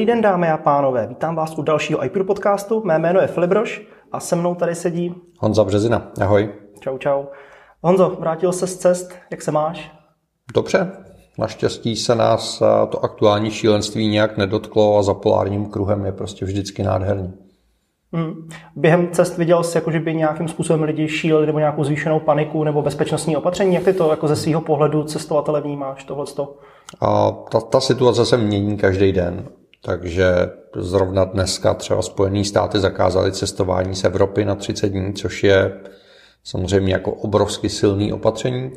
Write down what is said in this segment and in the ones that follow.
Dobrý den, dámy a pánové. Vítám vás u dalšího iPro podcastu. Mé jméno je Filip Broš a se mnou tady sedí Honza Březina. Ahoj. Čau, čau. Honzo, vrátil se z cest, jak se máš? Dobře. Naštěstí se nás to aktuální šílenství nějak nedotklo a za polárním kruhem je prostě vždycky nádherný. Hmm. Během cest viděl jsi, jako, že by nějakým způsobem lidi šíleli nebo nějakou zvýšenou paniku nebo bezpečnostní opatření? Jak ty to jako ze svého pohledu cestovatele vnímáš tohleto? A ta, ta situace se mění každý den. Takže zrovna dneska třeba Spojené státy zakázaly cestování z Evropy na 30 dní, což je samozřejmě jako obrovsky silný opatření.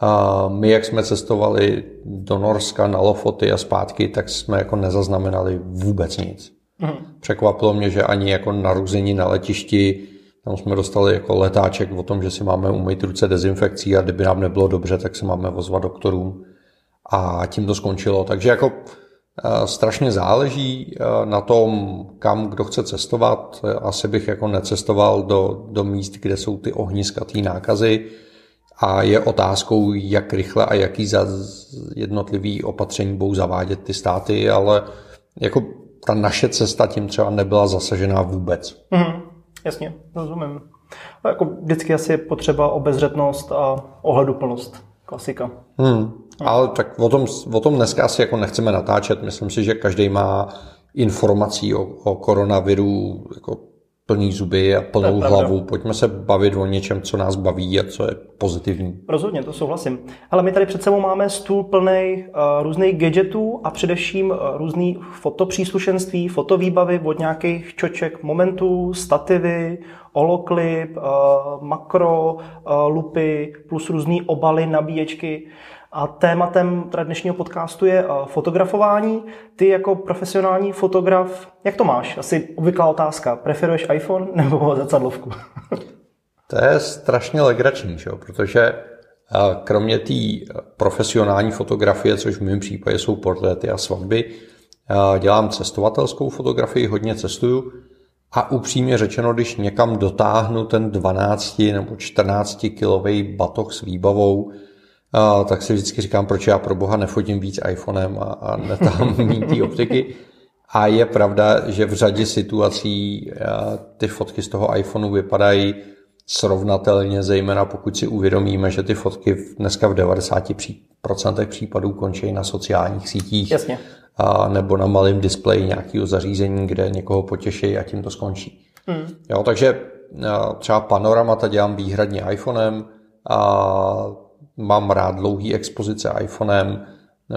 A my, jak jsme cestovali do Norska na Lofoty a zpátky, tak jsme jako nezaznamenali vůbec nic. Mm. Překvapilo mě, že ani jako naruzení na letišti, tam jsme dostali jako letáček o tom, že si máme umýt ruce dezinfekcí a kdyby nám nebylo dobře, tak se máme ozvat doktorům. A tím to skončilo. Takže jako strašně záleží eh, na tom, kam kdo chce cestovat. Asi bych jako necestoval do, do míst, kde jsou ty ohniskatý nákazy a je otázkou, jak rychle a jaký za jednotlivý opatření budou zavádět ty státy, ale jako ta naše cesta tím třeba nebyla zasažená vůbec. Mm, jasně, rozumím. A jako vždycky asi je potřeba obezřetnost a ohleduplnost. Klasika. Hmm. Ale tak o tom, o tom dneska asi jako nechceme natáčet. Myslím si, že každý má informací o, o koronaviru jako plný zuby a plnou hlavu. Pojďme se bavit o něčem, co nás baví a co je pozitivní. Rozhodně, to souhlasím. Ale my tady před sebou máme stůl plný uh, různých gadgetů a především uh, různý fotopříslušenství, fotovýbavy od nějakých čoček momentů, stativy, holoklip, uh, makro, uh, lupy, plus různé obaly, nabíječky. A tématem dnešního podcastu je eh, fotografování. Ty jako profesionální fotograf, jak to máš? Asi obvyklá otázka. Preferuješ iPhone nebo zrcadlovku? to je strašně legrační, že? protože eh, kromě té profesionální fotografie, což v mém případě jsou portréty a svatby, eh, dělám cestovatelskou fotografii, hodně cestuju a upřímně řečeno, když někam dotáhnu ten 12 nebo 14 kilový batok s výbavou, a, tak si vždycky říkám, proč já pro boha nefotím víc iPhonem a, a netám mít ty optiky. A je pravda, že v řadě situací ty fotky z toho iPhoneu vypadají srovnatelně, zejména pokud si uvědomíme, že ty fotky dneska v 90% případů končí na sociálních sítích. Jasně. A, nebo na malém displeji nějakého zařízení, kde někoho potěší a tím to skončí. Hmm. Jo, takže třeba panoramata dělám výhradně iPhonem a mám rád dlouhý expozice iPhonem,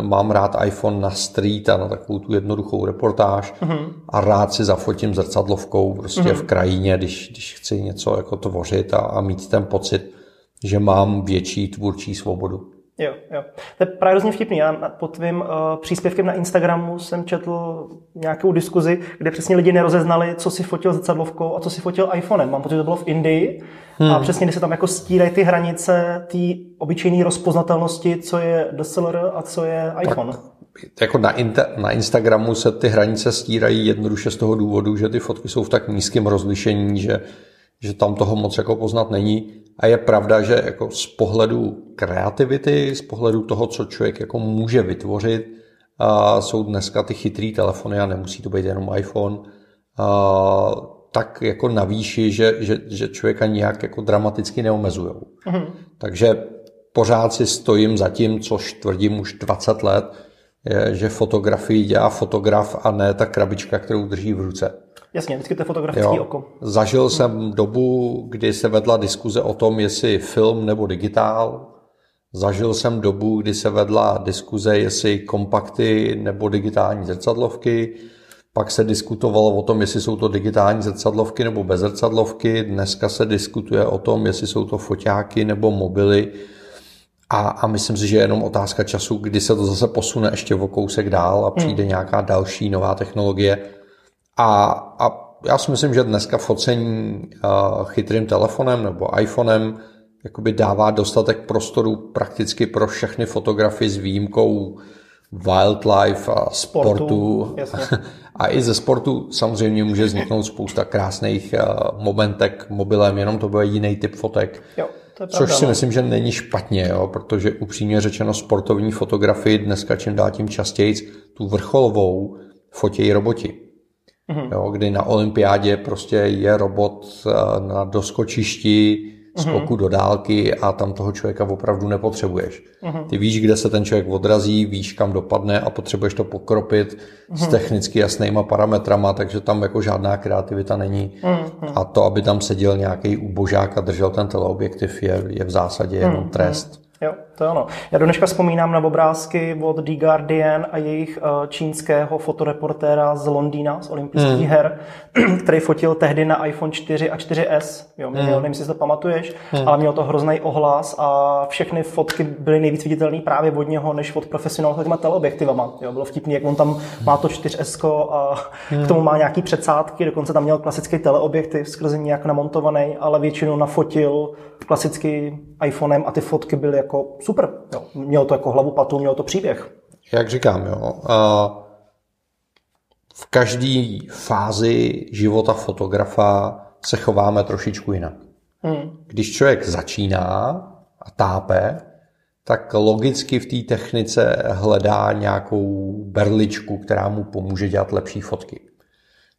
mám rád iPhone na street a na takovou tu jednoduchou reportáž mm-hmm. a rád si zafotím zrcadlovkou prostě mm-hmm. v krajině, když, když chci něco jako tvořit a, a mít ten pocit, že mám větší tvůrčí svobodu. Jo, jo. To je právě hrozně vtipný. Já pod tvým uh, příspěvkem na Instagramu jsem četl nějakou diskuzi, kde přesně lidi nerozeznali, co si fotil zrcadlovkou a co si fotil iPhonem. Mám pocit, že to bylo v Indii hmm. a přesně, když se tam jako stírají ty hranice té obyčejné rozpoznatelnosti, co je DSLR a co je iPhone. Tak jako na, inter, na Instagramu se ty hranice stírají jednoduše z toho důvodu, že ty fotky jsou v tak nízkém rozlišení, že, že tam toho moc jako poznat není. A je pravda, že jako z pohledu kreativity, z pohledu toho, co člověk jako může vytvořit, a jsou dneska ty chytrý telefony a nemusí to být jenom iPhone, a tak jako na výši, že, že, že člověka nějak jako dramaticky neomezují. Mm-hmm. Takže pořád si stojím za tím, což tvrdím už 20 let, je, že fotografii dělá fotograf a ne ta krabička, kterou drží v ruce. Jasně, vždycky to je fotografický jo. oko. Zažil jsem dobu, kdy se vedla diskuze o tom, jestli film nebo digitál. Zažil jsem dobu, kdy se vedla diskuze, jestli kompakty nebo digitální zrcadlovky. Pak se diskutovalo o tom, jestli jsou to digitální zrcadlovky nebo bez zrcadlovky. Dneska se diskutuje o tom, jestli jsou to foťáky nebo mobily. A, a myslím si, že je jenom otázka času, kdy se to zase posune ještě o kousek dál a přijde hmm. nějaká další nová technologie, a, a já si myslím, že dneska focení uh, chytrým telefonem nebo iPhonem jakoby dává dostatek prostoru prakticky pro všechny fotografy s výjimkou wildlife a sportu. sportu a i ze sportu samozřejmě může vzniknout spousta krásných uh, momentek mobilem, jenom to bude jiný typ fotek. Jo, to je pravda, Což si no. myslím, že není špatně, jo, protože upřímně řečeno sportovní fotografii dneska čím dál tím častěji tu vrcholovou fotějí roboti. Mm-hmm. Jo, kdy na olympiádě prostě je robot eh, na doskočišti, skoku mm-hmm. do dálky a tam toho člověka opravdu nepotřebuješ. Mm-hmm. Ty víš, kde se ten člověk odrazí, víš, kam dopadne a potřebuješ to pokropit mm-hmm. s mhm. technicky jasnýma parametrama, takže tam jako žádná kreativita není. Mm-hmm. A to, aby tam seděl nějaký úbožák a držel ten teleobjektiv, je, je v zásadě jenom mm-hmm. trest. Jo, to ano. Já do dneška vzpomínám na obrázky od The Guardian a jejich uh, čínského fotoreportéra z Londýna, z olympijských mm. her, který fotil tehdy na iPhone 4 a 4S. Jo, měl, mm. nevím, jestli to pamatuješ, mm. ale měl to hrozný ohlas a všechny fotky byly nejvíc viditelné právě od něho, než od profesionálů s těma teleobjektivama. Jo, bylo vtipný, jak on tam má to 4S a mm. k tomu má nějaký předsádky, dokonce tam měl klasický teleobjektiv skrze nějak namontovaný, ale většinou nafotil klasicky iPhonem a ty fotky byly jako super. Jo. Mělo to jako hlavu patu, mělo to příběh. Jak říkám, jo. v každé fázi života fotografa se chováme trošičku jinak. Hmm. Když člověk začíná a tápe, tak logicky v té technice hledá nějakou berličku, která mu pomůže dělat lepší fotky.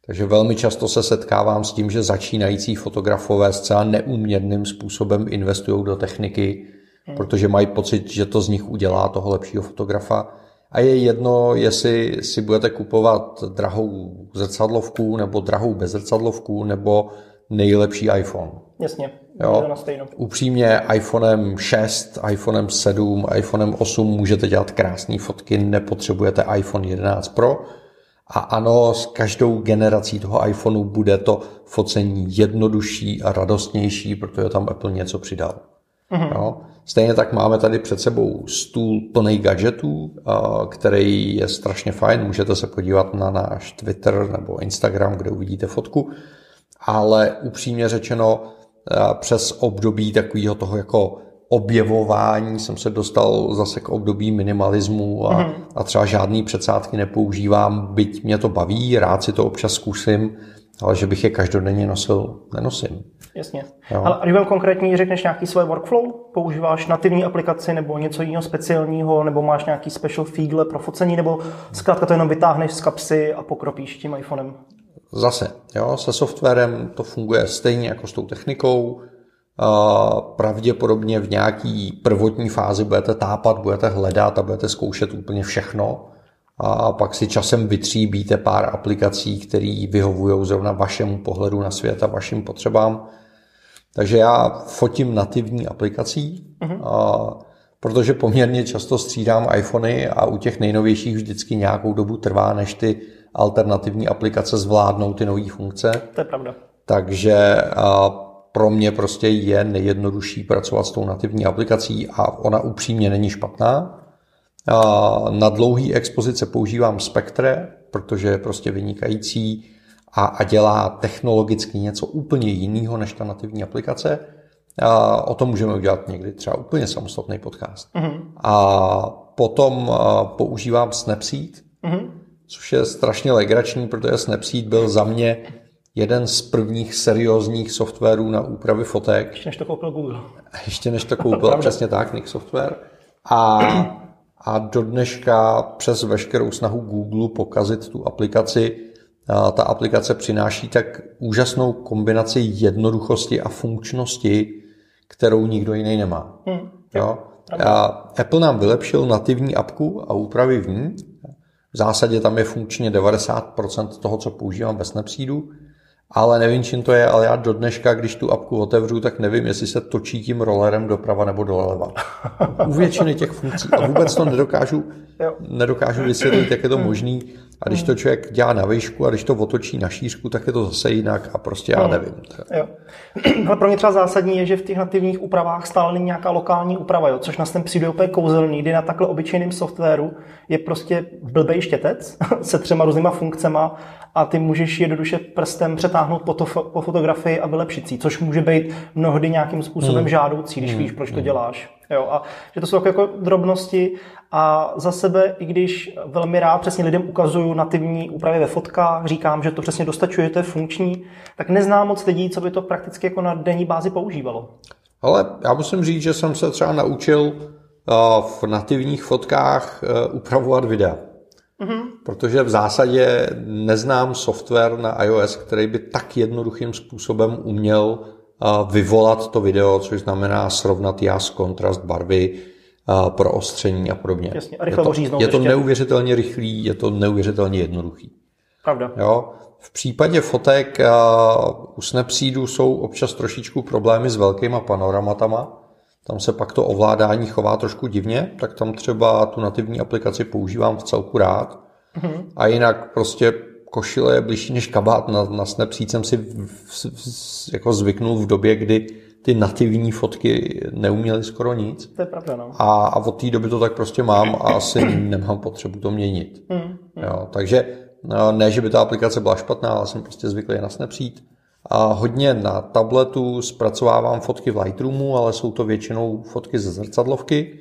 Takže velmi často se setkávám s tím, že začínající fotografové zcela neúměrným způsobem investují do techniky. Protože mají pocit, že to z nich udělá toho lepšího fotografa. A je jedno, jestli si budete kupovat drahou zrcadlovku nebo drahou bezrcadlovku nebo nejlepší iPhone. Jasně, jo? na stejno. Upřímně iPhonem 6, iPhonem 7, iPhonem 8 můžete dělat krásné fotky, nepotřebujete iPhone 11 Pro, a ano, s každou generací toho iPhoneu bude to focení jednodušší a radostnější, protože tam Apple něco přidal. Mm-hmm. Jo? Stejně tak máme tady před sebou stůl plný gadgetů, který je strašně fajn. Můžete se podívat na náš Twitter nebo Instagram, kde uvidíte fotku. Ale upřímně řečeno, přes období takového toho jako objevování jsem se dostal zase k období minimalismu a, mm-hmm. a třeba žádný předsádky nepoužívám, byť mě to baví, rád si to občas zkusím, ale že bych je každodenně nosil, nenosím. Jasně. Jo. Ale když budeme konkrétní, řekneš nějaký svoje workflow? Používáš nativní aplikaci nebo něco jiného speciálního, nebo máš nějaký special feedle pro focení, nebo zkrátka to jenom vytáhneš z kapsy a pokropíš tím iPhonem? Zase, jo, se softwarem to funguje stejně jako s tou technikou pravděpodobně v nějaký prvotní fázi budete tápat, budete hledat a budete zkoušet úplně všechno a pak si časem vytříbíte pár aplikací, které vyhovují zrovna vašemu pohledu na svět a vašim potřebám. Takže já fotím nativní aplikací, mm-hmm. a, protože poměrně často střídám iPhony a u těch nejnovějších vždycky nějakou dobu trvá, než ty alternativní aplikace zvládnou ty nové funkce. To je pravda. Takže a, pro mě prostě je nejjednodušší pracovat s tou nativní aplikací a ona upřímně není špatná. Na dlouhý expozice používám Spectre, protože je prostě vynikající a, a dělá technologicky něco úplně jiného než ta nativní aplikace. A o tom můžeme udělat někdy třeba úplně samostatný podcast. Mm-hmm. A potom používám Snapseed, mm-hmm. což je strašně legrační, protože Snapseed byl za mě jeden z prvních seriózních softwarů na úpravy fotek. Ještě než to koupil Google. Ještě než to koupil, přesně tak, Nick Software. A, a do dneška přes veškerou snahu Google pokazit tu aplikaci, ta aplikace přináší tak úžasnou kombinaci jednoduchosti a funkčnosti, kterou nikdo jiný nemá. Hmm, jo? A Apple nám vylepšil nativní apku a úpravy v ní. V zásadě tam je funkčně 90% toho, co používám ve Snapseedu ale nevím, čím to je, ale já do dneška, když tu apku otevřu, tak nevím, jestli se točí tím rollerem doprava nebo doleva. U většiny těch funkcí. A vůbec to nedokážu, nedokážu vysvětlit, jak je to možný. A když to člověk dělá na výšku a když to otočí na šířku, tak je to zase jinak a prostě já hmm. nevím. Jo. Ale pro mě třeba zásadní je, že v těch nativních úpravách stále není nějaká lokální úprava, jo, což nás ten přijde úplně kouzelný, kdy na takhle obyčejném softwaru je prostě blbej štětec se třema různýma funkcema a ty můžeš jednoduše prstem přetáhnout po, to, po fotografii a vylepšit si, což může být mnohdy nějakým způsobem hmm. žádoucí, když hmm. víš, proč to hmm. děláš. Jo, a že to jsou jako, jako drobnosti a za sebe, i když velmi rád přesně lidem ukazuju nativní úpravy ve fotkách, říkám, že to přesně dostačuje, to je funkční, tak neznám moc lidí, co by to prakticky jako na denní bázi používalo. Ale já musím říct, že jsem se třeba naučil uh, v nativních fotkách uh, upravovat videa. Mm-hmm. Protože v zásadě neznám software na iOS, který by tak jednoduchým způsobem uměl vyvolat to video, což znamená srovnat jas, kontrast, barvy, pro ostření a podobně. Jasně, a rychle je to, je to neuvěřitelně rychlý, je to neuvěřitelně jednoduchý. Pravda. Jo? V případě fotek u Snapseedu jsou občas trošičku problémy s velkýma panoramatama. Tam se pak to ovládání chová trošku divně, tak tam třeba tu nativní aplikaci používám v celku rád. Mm-hmm. A jinak prostě košile je blížší než kabát. Na, na Snapseed jsem si v, v, v, jako zvyknul v době, kdy ty nativní fotky neuměly skoro nic. To je pravda, no. A, a od té doby to tak prostě mám a asi nemám potřebu to měnit. Mm, mm. Jo, takže no, ne, že by ta aplikace byla špatná, ale jsem prostě zvyklý na Snapseed. A hodně na tabletu zpracovávám fotky v Lightroomu, ale jsou to většinou fotky ze zrcadlovky.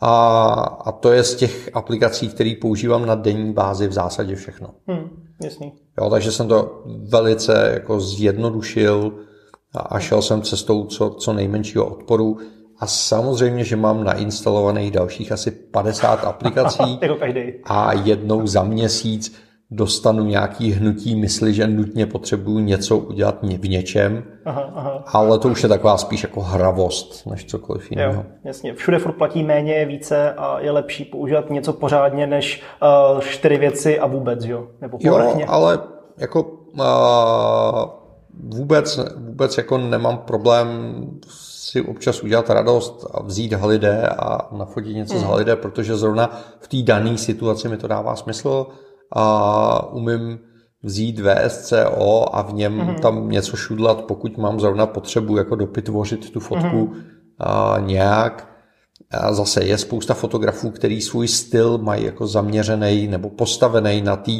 A, a to je z těch aplikací, které používám na denní bázi v zásadě všechno. Hmm, jasný. Jo, takže jsem to velice jako zjednodušil a šel jsem cestou co, co nejmenšího odporu. A samozřejmě, že mám nainstalovaných dalších asi 50 aplikací a jednou za měsíc dostanu nějaký hnutí mysli, že nutně potřebuju něco udělat v něčem, aha, aha. ale to už je taková spíš jako hravost, než cokoliv jiného. Jo, jasně. Všude furt platí méně, je více a je lepší používat něco pořádně, než uh, čtyři věci a vůbec, jo? Nebo jo, ale jako uh, vůbec, vůbec jako nemám problém si občas udělat radost a vzít halidé a nafotit něco mm. z halidé, protože zrovna v té dané situaci mi to dává smysl a umím vzít VSCO a v něm mm-hmm. tam něco šudlat, pokud mám zrovna potřebu jako dopitvořit tu fotku mm-hmm. a nějak. A zase je spousta fotografů, který svůj styl mají jako zaměřený nebo postavený na té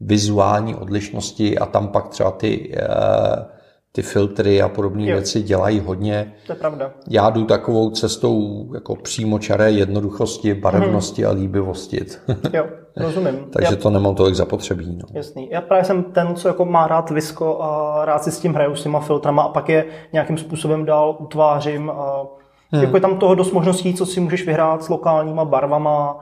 vizuální odlišnosti a tam pak třeba ty, eh, ty filtry a podobné věci dělají hodně. To je pravda. Já jdu takovou cestou jako přímočaré jednoduchosti, barevnosti hmm. a líbivosti. jo, rozumím. Takže Já... to nemám tolik zapotřebí. No. Jasný. Já právě jsem ten, co jako má rád visko a rád si s tím hraju, s těma filtrama a pak je nějakým způsobem dál utvářím. A hmm. Jako je tam toho dost možností, co si můžeš vyhrát s lokálníma barvama,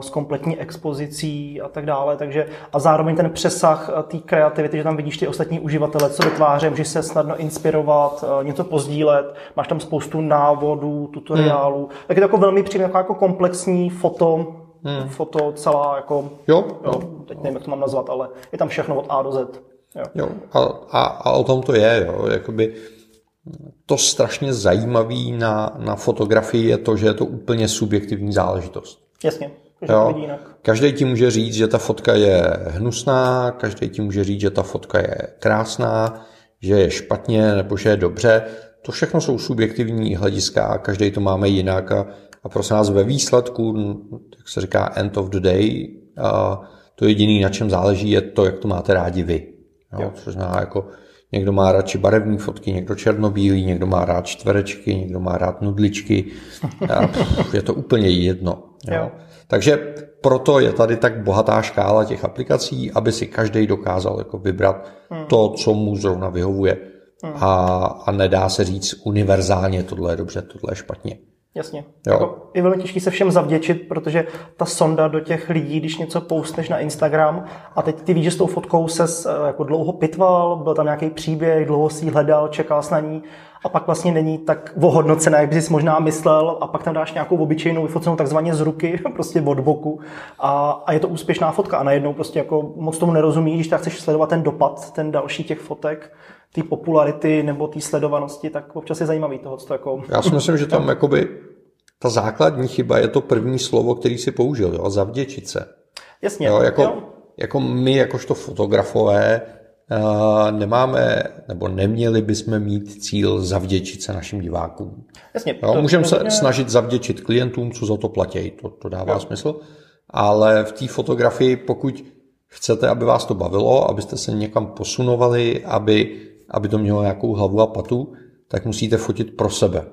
s kompletní expozicí a tak dále. Takže, a zároveň ten přesah eh, té kreativity, že tam vidíš ty ostatní uživatele, co vytváří, můžeš se snadno inspirovat, eh, něco pozdílet, máš tam spoustu návodů, tutoriálů. Hmm. Tak je to jako velmi příjemné, jako, jako komplexní foto, hmm. foto celá jako, jo, jo, teď nevím, jak to mám nazvat, ale je tam všechno od A do Z. Jo, jo a, a, a o tom to je, jo, jakoby to strašně zajímavé na, na fotografii je to, že je to úplně subjektivní záležitost. Jasně. Jo. Každý ti může říct, že ta fotka je hnusná, každý ti může říct, že ta fotka je krásná, že je špatně nebo že je dobře. To všechno jsou subjektivní hlediska a každý to máme jinak a, a prosím nás ve výsledku, jak se říká end of the day, a to jediné, na čem záleží, je to, jak to máte rádi vy. Jo? Jo. Což znamená, jako někdo má radši barevné fotky, někdo černobílý, někdo má rád čtverečky, někdo má rád nudličky. A pff, je to úplně jedno. Jo? Jo. Takže proto je tady tak bohatá škála těch aplikací, aby si každý dokázal jako vybrat hmm. to, co mu zrovna vyhovuje. Hmm. A, a nedá se říct univerzálně, tohle je dobře, tohle je špatně. Jasně. Jo. Jako, je velmi těžké se všem zavděčit, protože ta sonda do těch lidí, když něco postneš na Instagram a teď ty víš, že s tou fotkou se jako dlouho pitval, byl tam nějaký příběh, dlouho si ji hledal, čekal s na ní a pak vlastně není tak ohodnocená, jak bys možná myslel a pak tam dáš nějakou obyčejnou vyfocenou takzvaně z ruky, prostě od boku a, a je to úspěšná fotka a najednou prostě jako moc tomu nerozumí, když tak chceš sledovat ten dopad, ten další těch fotek, té popularity nebo té sledovanosti, tak občas je zajímavý toho, co to jako... Já si myslím, že tam jakoby ta základní chyba je to první slovo, který si použil, jo, zavděčit se. Jasně. Jo, jako, jo. jako my, jakožto fotografové, nemáme, nebo neměli bychom mít cíl zavděčit se našim divákům. Jasně. Můžeme se mě... snažit zavděčit klientům, co za to platí, to, to dává jo. smysl, ale v té fotografii, pokud chcete, aby vás to bavilo, abyste se někam posunovali, aby, aby to mělo nějakou hlavu a patu, tak musíte fotit pro sebe.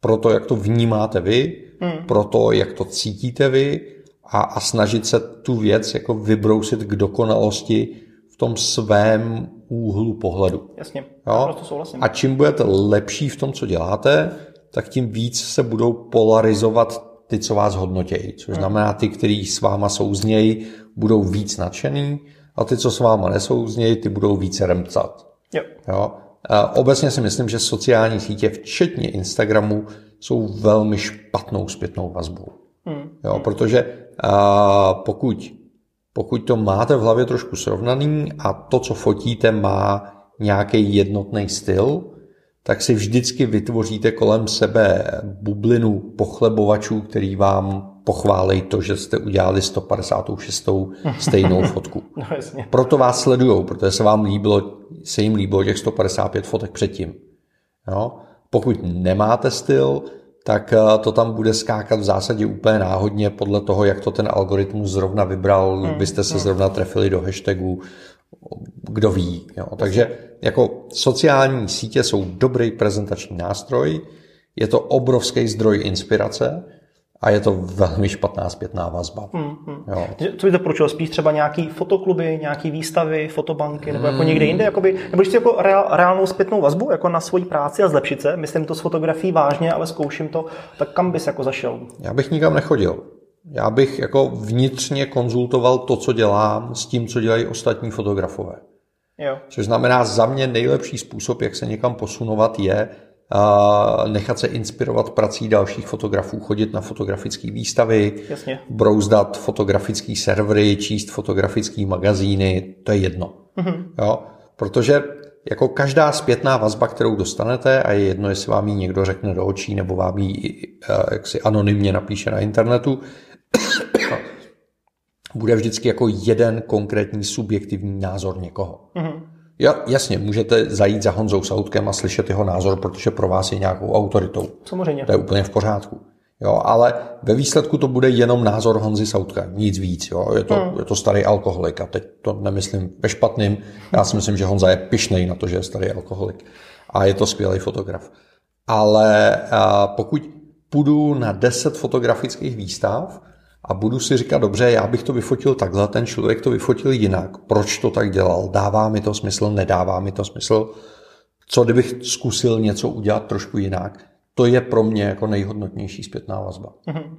Pro to, jak to vnímáte vy, hmm. pro to, jak to cítíte vy a, a snažit se tu věc jako vybrousit k dokonalosti, v tom svém úhlu pohledu. Jasně, jo? souhlasím. A čím budete lepší v tom, co děláte, tak tím víc se budou polarizovat ty ty, co vás hodnotějí. Což znamená, ty, kteří s váma souznějí, budou víc nadšený a ty, co s váma nesouznějí, ty budou více remcat. Jo. Jo? A obecně si myslím, že sociální sítě, včetně Instagramu, jsou velmi špatnou zpětnou vazbou. Hmm. Jo, protože a, pokud, pokud to máte v hlavě trošku srovnaný a to, co fotíte, má nějaký jednotný styl, tak si vždycky vytvoříte kolem sebe bublinu pochlebovačů, který vám pochválej to, že jste udělali 156. stejnou fotku. No, jasně. Proto vás sledujou, protože se vám líbilo, se jim líbilo těch 155 fotek předtím. Jo? Pokud nemáte styl, tak eh, to tam bude skákat v zásadě úplně náhodně podle toho, jak to ten algoritmus zrovna vybral, hmm. byste se hmm. zrovna trefili do hashtagu, kdo ví. Jo. Takže jako sociální sítě jsou dobrý prezentační nástroj, je to obrovský zdroj inspirace, a je to velmi špatná zpětná vazba. Hmm, hmm. Jo. Co by to pročil? Spíš třeba nějaký fotokluby, nějaký výstavy, fotobanky, nebo jako někde jinde? Jakoby, nebo si jako reál, reálnou zpětnou vazbu jako na svoji práci a zlepšit se? Myslím to s fotografií vážně, ale zkouším to. Tak kam bys jako zašel? Já bych nikam nechodil. Já bych jako vnitřně konzultoval to, co dělám, s tím, co dělají ostatní fotografové. Jo. Což znamená, za mě nejlepší způsob, jak se někam posunovat, je nechat se inspirovat prací dalších fotografů, chodit na fotografické výstavy, Jasně. brouzdat fotografické servery, číst fotografické magazíny, to je jedno. Mm-hmm. Jo? Protože jako každá zpětná vazba, kterou dostanete, a je jedno, jestli vám ji někdo řekne do očí, nebo vám ji jaksi anonymně napíše na internetu, bude vždycky jako jeden konkrétní subjektivní názor někoho. Mm-hmm. Ja, jasně, můžete zajít za Honzou Sautkem a slyšet jeho názor, protože pro vás je nějakou autoritou. Samozřejmě. To je úplně v pořádku. Jo, ale ve výsledku to bude jenom názor Honzy Sautka, nic víc. Jo. Je, to, hmm. je to starý alkoholik a teď to nemyslím ve špatným. Já si myslím, že Honza je pišnej na to, že je starý alkoholik. A je to skvělý fotograf. Ale a pokud půjdu na 10 fotografických výstav, a budu si říkat, dobře, já bych to vyfotil takhle, ten člověk to vyfotil jinak, proč to tak dělal, dává mi to smysl, nedává mi to smysl, co kdybych zkusil něco udělat trošku jinak, to je pro mě jako nejhodnotnější zpětná vazba. Mm-hmm.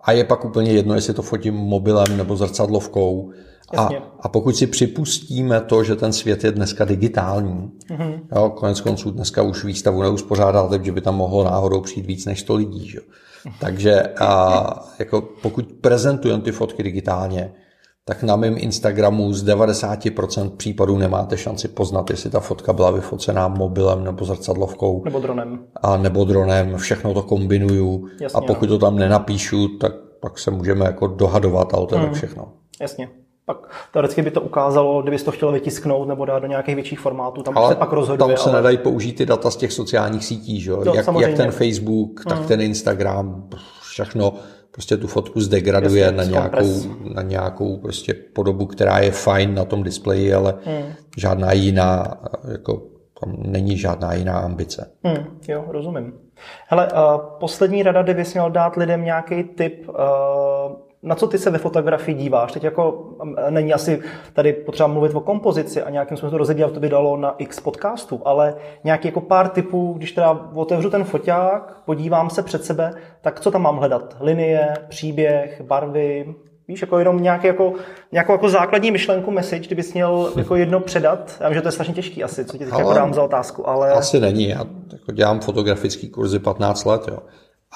A je pak úplně jedno, jestli to fotím mobilem nebo zrcadlovkou. A, a pokud si připustíme to, že ten svět je dneska digitální, mm-hmm. jo, konec konců dneska už výstavu neuspořádal, takže by tam mohlo náhodou přijít víc než 100 lidí. Že? Takže a, jako pokud prezentujeme ty fotky digitálně, tak na mém Instagramu z 90% případů nemáte šanci poznat, jestli ta fotka byla vyfocená mobilem nebo zrcadlovkou. Nebo dronem. A nebo dronem, všechno to kombinuju. Jasně, a pokud to tam nenapíšu, tak pak se můžeme jako dohadovat, ale to je hmm. všechno. Jasně. Pak teoreticky by to ukázalo, kdybys to chtěl vytisknout nebo dát do nějakých větších formátů, tam ale se pak rozhoduje. Tam se ale... nedají použít ty data z těch sociálních sítí, že? No, jak, jak ten Facebook, tak hmm. ten Instagram, všechno prostě tu fotku zdegraduje Jasně, na, nějakou, na nějakou prostě podobu, která je fajn na tom displeji, ale hmm. žádná jiná, jako tam není žádná jiná ambice. Hmm, jo, rozumím. Hele, uh, poslední rada, kdybys měl dát lidem nějaký tip, uh, na co ty se ve fotografii díváš? Teď jako není asi tady potřeba mluvit o kompozici a nějakým způsobem to rozebírat, to by dalo na x podcastů, ale nějaký jako pár typů, když teda otevřu ten foťák, podívám se před sebe, tak co tam mám hledat? Linie, příběh, barvy, Víš, jako jenom nějaký jako, nějakou jako základní myšlenku, message, kdybys měl jako jedno předat. Já vím, že to je strašně těžký asi, co ti teď jako dám za otázku, ale... Asi není, já jako dělám fotografický kurzy 15 let, jo.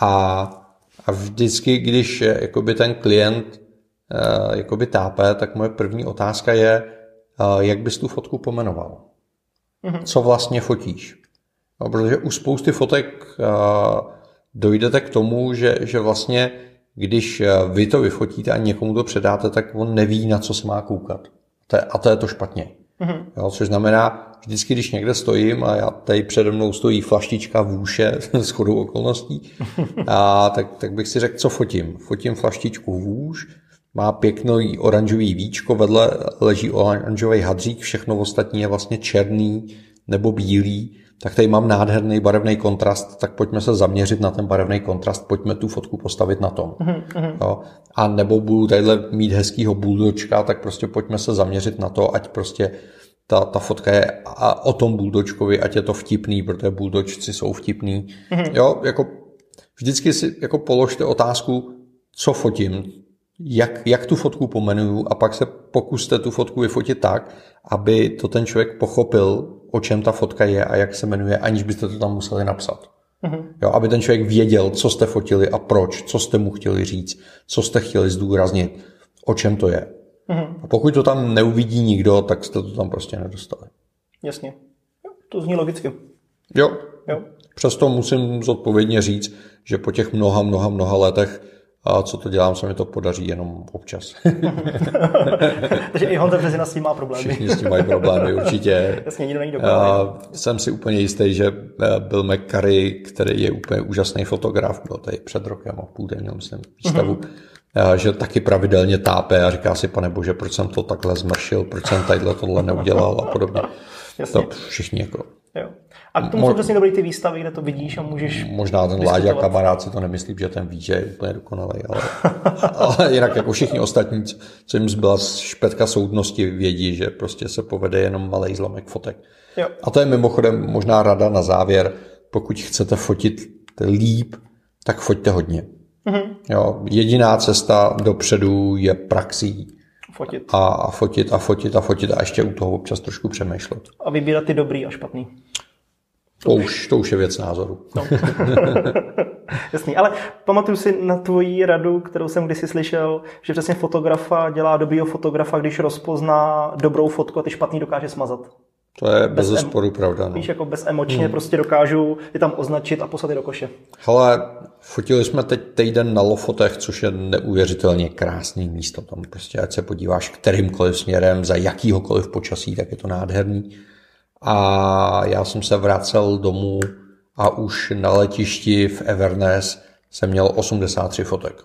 A a vždycky, když jakoby ten klient uh, jakoby tápe, tak moje první otázka je, uh, jak bys tu fotku pomenoval? Mm-hmm. Co vlastně fotíš? No, protože u spousty fotek dojdete k tomu, že, že vlastně, když vy to vyfotíte a někomu to předáte, tak on neví, na co se má koukat. To je, a to je to špatně. Mm-hmm. Jo, což znamená, vždycky, když někde stojím a já tady přede mnou stojí flaštička v úše s chodou okolností, a tak, tak bych si řekl, co fotím. Fotím flaštičku v úš, má pěkný oranžový víčko, vedle leží oranžový hadřík, všechno ostatní je vlastně černý nebo bílý, tak tady mám nádherný barevný kontrast, tak pojďme se zaměřit na ten barevný kontrast, pojďme tu fotku postavit na tom. Mm-hmm. Jo? A nebo budu tadyhle mít hezkýho buldočka, tak prostě pojďme se zaměřit na to, ať prostě ta, ta fotka je a o tom buldočkovi, ať je to vtipný, protože buldočci jsou vtipný. Mm-hmm. Jo, jako vždycky si jako položte otázku, co fotím, jak, jak tu fotku pomenuju a pak se pokuste tu fotku vyfotit tak, aby to ten člověk pochopil, o čem ta fotka je a jak se jmenuje, aniž byste to tam museli napsat. Mm-hmm. Jo, aby ten člověk věděl, co jste fotili a proč, co jste mu chtěli říct, co jste chtěli zdůraznit, o čem to je. Mm-hmm. A pokud to tam neuvidí nikdo, tak jste to tam prostě nedostali. Jasně. To zní logicky. Jo. jo. Přesto musím zodpovědně říct, že po těch mnoha, mnoha, mnoha letech a co to dělám, se mi to podaří jenom občas. Takže i Honza Březina s tím má problémy. Všichni s tím mají problémy, určitě. Jasně, nikdo není dokonalý. Jsem si úplně jistý, že eh, byl McCurry, který je úplně úžasný fotograf, byl tady před rokem a půl měl, myslím, výstavu, mm-hmm. že taky pravidelně tápe a říká si, pane bože, proč jsem to takhle zmršil, proč jsem tadyhle tohle neudělal a podobně. Jasně. To všichni jako Jo. A k tomu Mo- jsou přesně dobrý ty výstavy, kde to vidíš a můžeš Možná ten Láďa kamarád si to nemyslí, že ten že je úplně dokonalý, ale, ale jinak jako všichni ostatní, co jim zbyla špetka soudnosti, vědí, že prostě se povede jenom malý zlomek fotek. Jo. A to je mimochodem možná rada na závěr, pokud chcete fotit líp, tak foťte hodně. Mm-hmm. Jo, jediná cesta dopředu je praxí. Fotit. A, a fotit a fotit a fotit a ještě u toho občas trošku přemýšlet. A vybírat ty dobrý a špatný. To už, to už je věc názoru. No. Jasný, ale pamatuju si na tvoji radu, kterou jsem kdysi slyšel, že přesně fotografa dělá dobrýho fotografa, když rozpozná dobrou fotku a ty špatný dokáže smazat. To je bez, bez sporu pravda. No. Víš, jako bezemočně hmm. prostě dokážu je tam označit a poslat je do koše. Hele, fotili jsme teď týden na Lofotech, což je neuvěřitelně krásný místo. Tam prostě, ať se podíváš kterýmkoliv směrem, za jakýhokoliv počasí, tak je to nádherný. A já jsem se vracel domů a už na letišti v Everness jsem měl 83 fotek.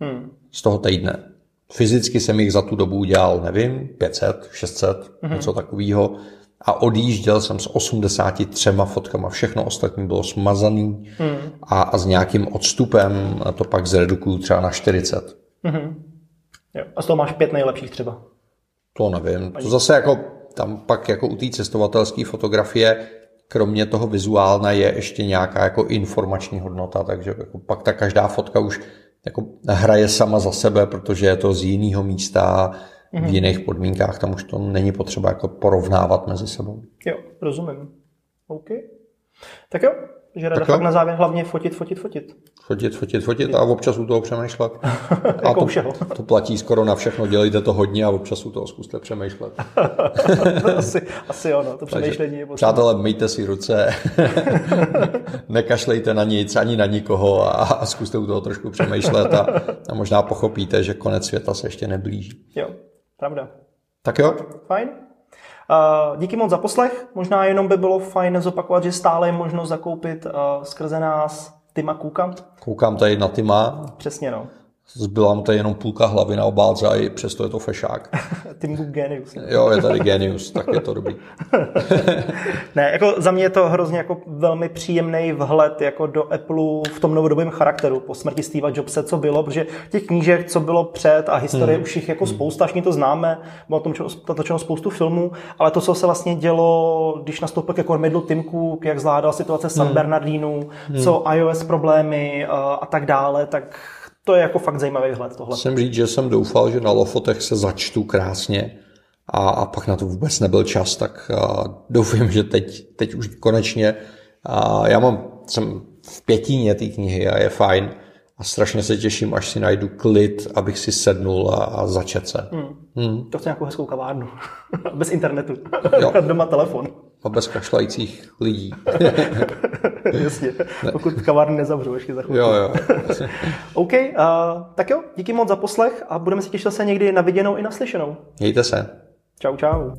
Hmm. Z toho týdne. Fyzicky jsem jich za tu dobu udělal, nevím, 500, 600, mm-hmm. něco takového. A odjížděl jsem s 83 fotkama. Všechno ostatní bylo smazaný mm. a, a s nějakým odstupem to pak zredukuju třeba na 40. Mm-hmm. Jo. A z toho máš pět nejlepších třeba? To nevím. To zase jako tam pak jako u té cestovatelské fotografie kromě toho vizuálna je ještě nějaká jako informační hodnota, takže jako pak ta každá fotka už jako hraje sama za sebe, protože je to z jiného místa, mm-hmm. v mhm. jiných podmínkách, tam už to není potřeba jako porovnávat mezi sebou. Jo, rozumím. OK. Tak jo, že rada fakt na závěr hlavně fotit, fotit, fotit. Fotit, fotit, fotit a občas u toho přemýšlet. a to, to platí skoro na všechno, dělejte to hodně a občas u toho zkuste přemýšlet. asi, asi ono, to přemýšlení je potřeba. Přátelé, myjte si ruce, nekašlejte na nic, ani na nikoho a, a zkuste u toho trošku přemýšlet a, a možná pochopíte, že konec světa se ještě neblíží. Jo, pravda. Tak jo. Fajn. Díky moc za poslech. Možná jenom by bylo fajn zopakovat, že stále je možnost zakoupit skrze nás Tima Kuka. Koukám tady na Tima. Přesně, no. Zbyla mu tady jenom půlka hlavy na obálce a i přesto je to fešák. Tim Cook genius. Jo, je tady genius, tak je to dobrý. ne, jako za mě je to hrozně jako velmi příjemný vhled jako do Apple v tom novodobém charakteru po smrti Steva Jobse, co bylo, protože těch knížek, co bylo před a historie hmm. už jich jako hmm. spousta, všichni to známe, bylo o tom natočeno spoustu filmů, ale to, co se vlastně dělo, když nastoupil ke kormidlu Tim Cook, jak zvládal situace San hmm. Bernardínu, hmm. co iOS problémy a tak dále, tak to je jako fakt zajímavý vhled tohle. Jsem říct, že jsem doufal, že na Lofotech se začtu krásně a, a pak na to vůbec nebyl čas, tak a, doufám, že teď, teď už konečně. A já mám, jsem v pětině té knihy a je fajn a strašně se těším, až si najdu klid, abych si sednul a, a začet se. Hmm. Hmm. To chce nějakou hezkou kavárnu. Bez internetu. Jo. Doma telefon. A bez kašlajících lidí. Jasně, ne. pokud kavárny nezavřou ještě za chvíli. Jo, jo. OK, uh, tak jo, díky moc za poslech a budeme se těšit se někdy na viděnou i naslyšenou. Mějte se. Čau, čau.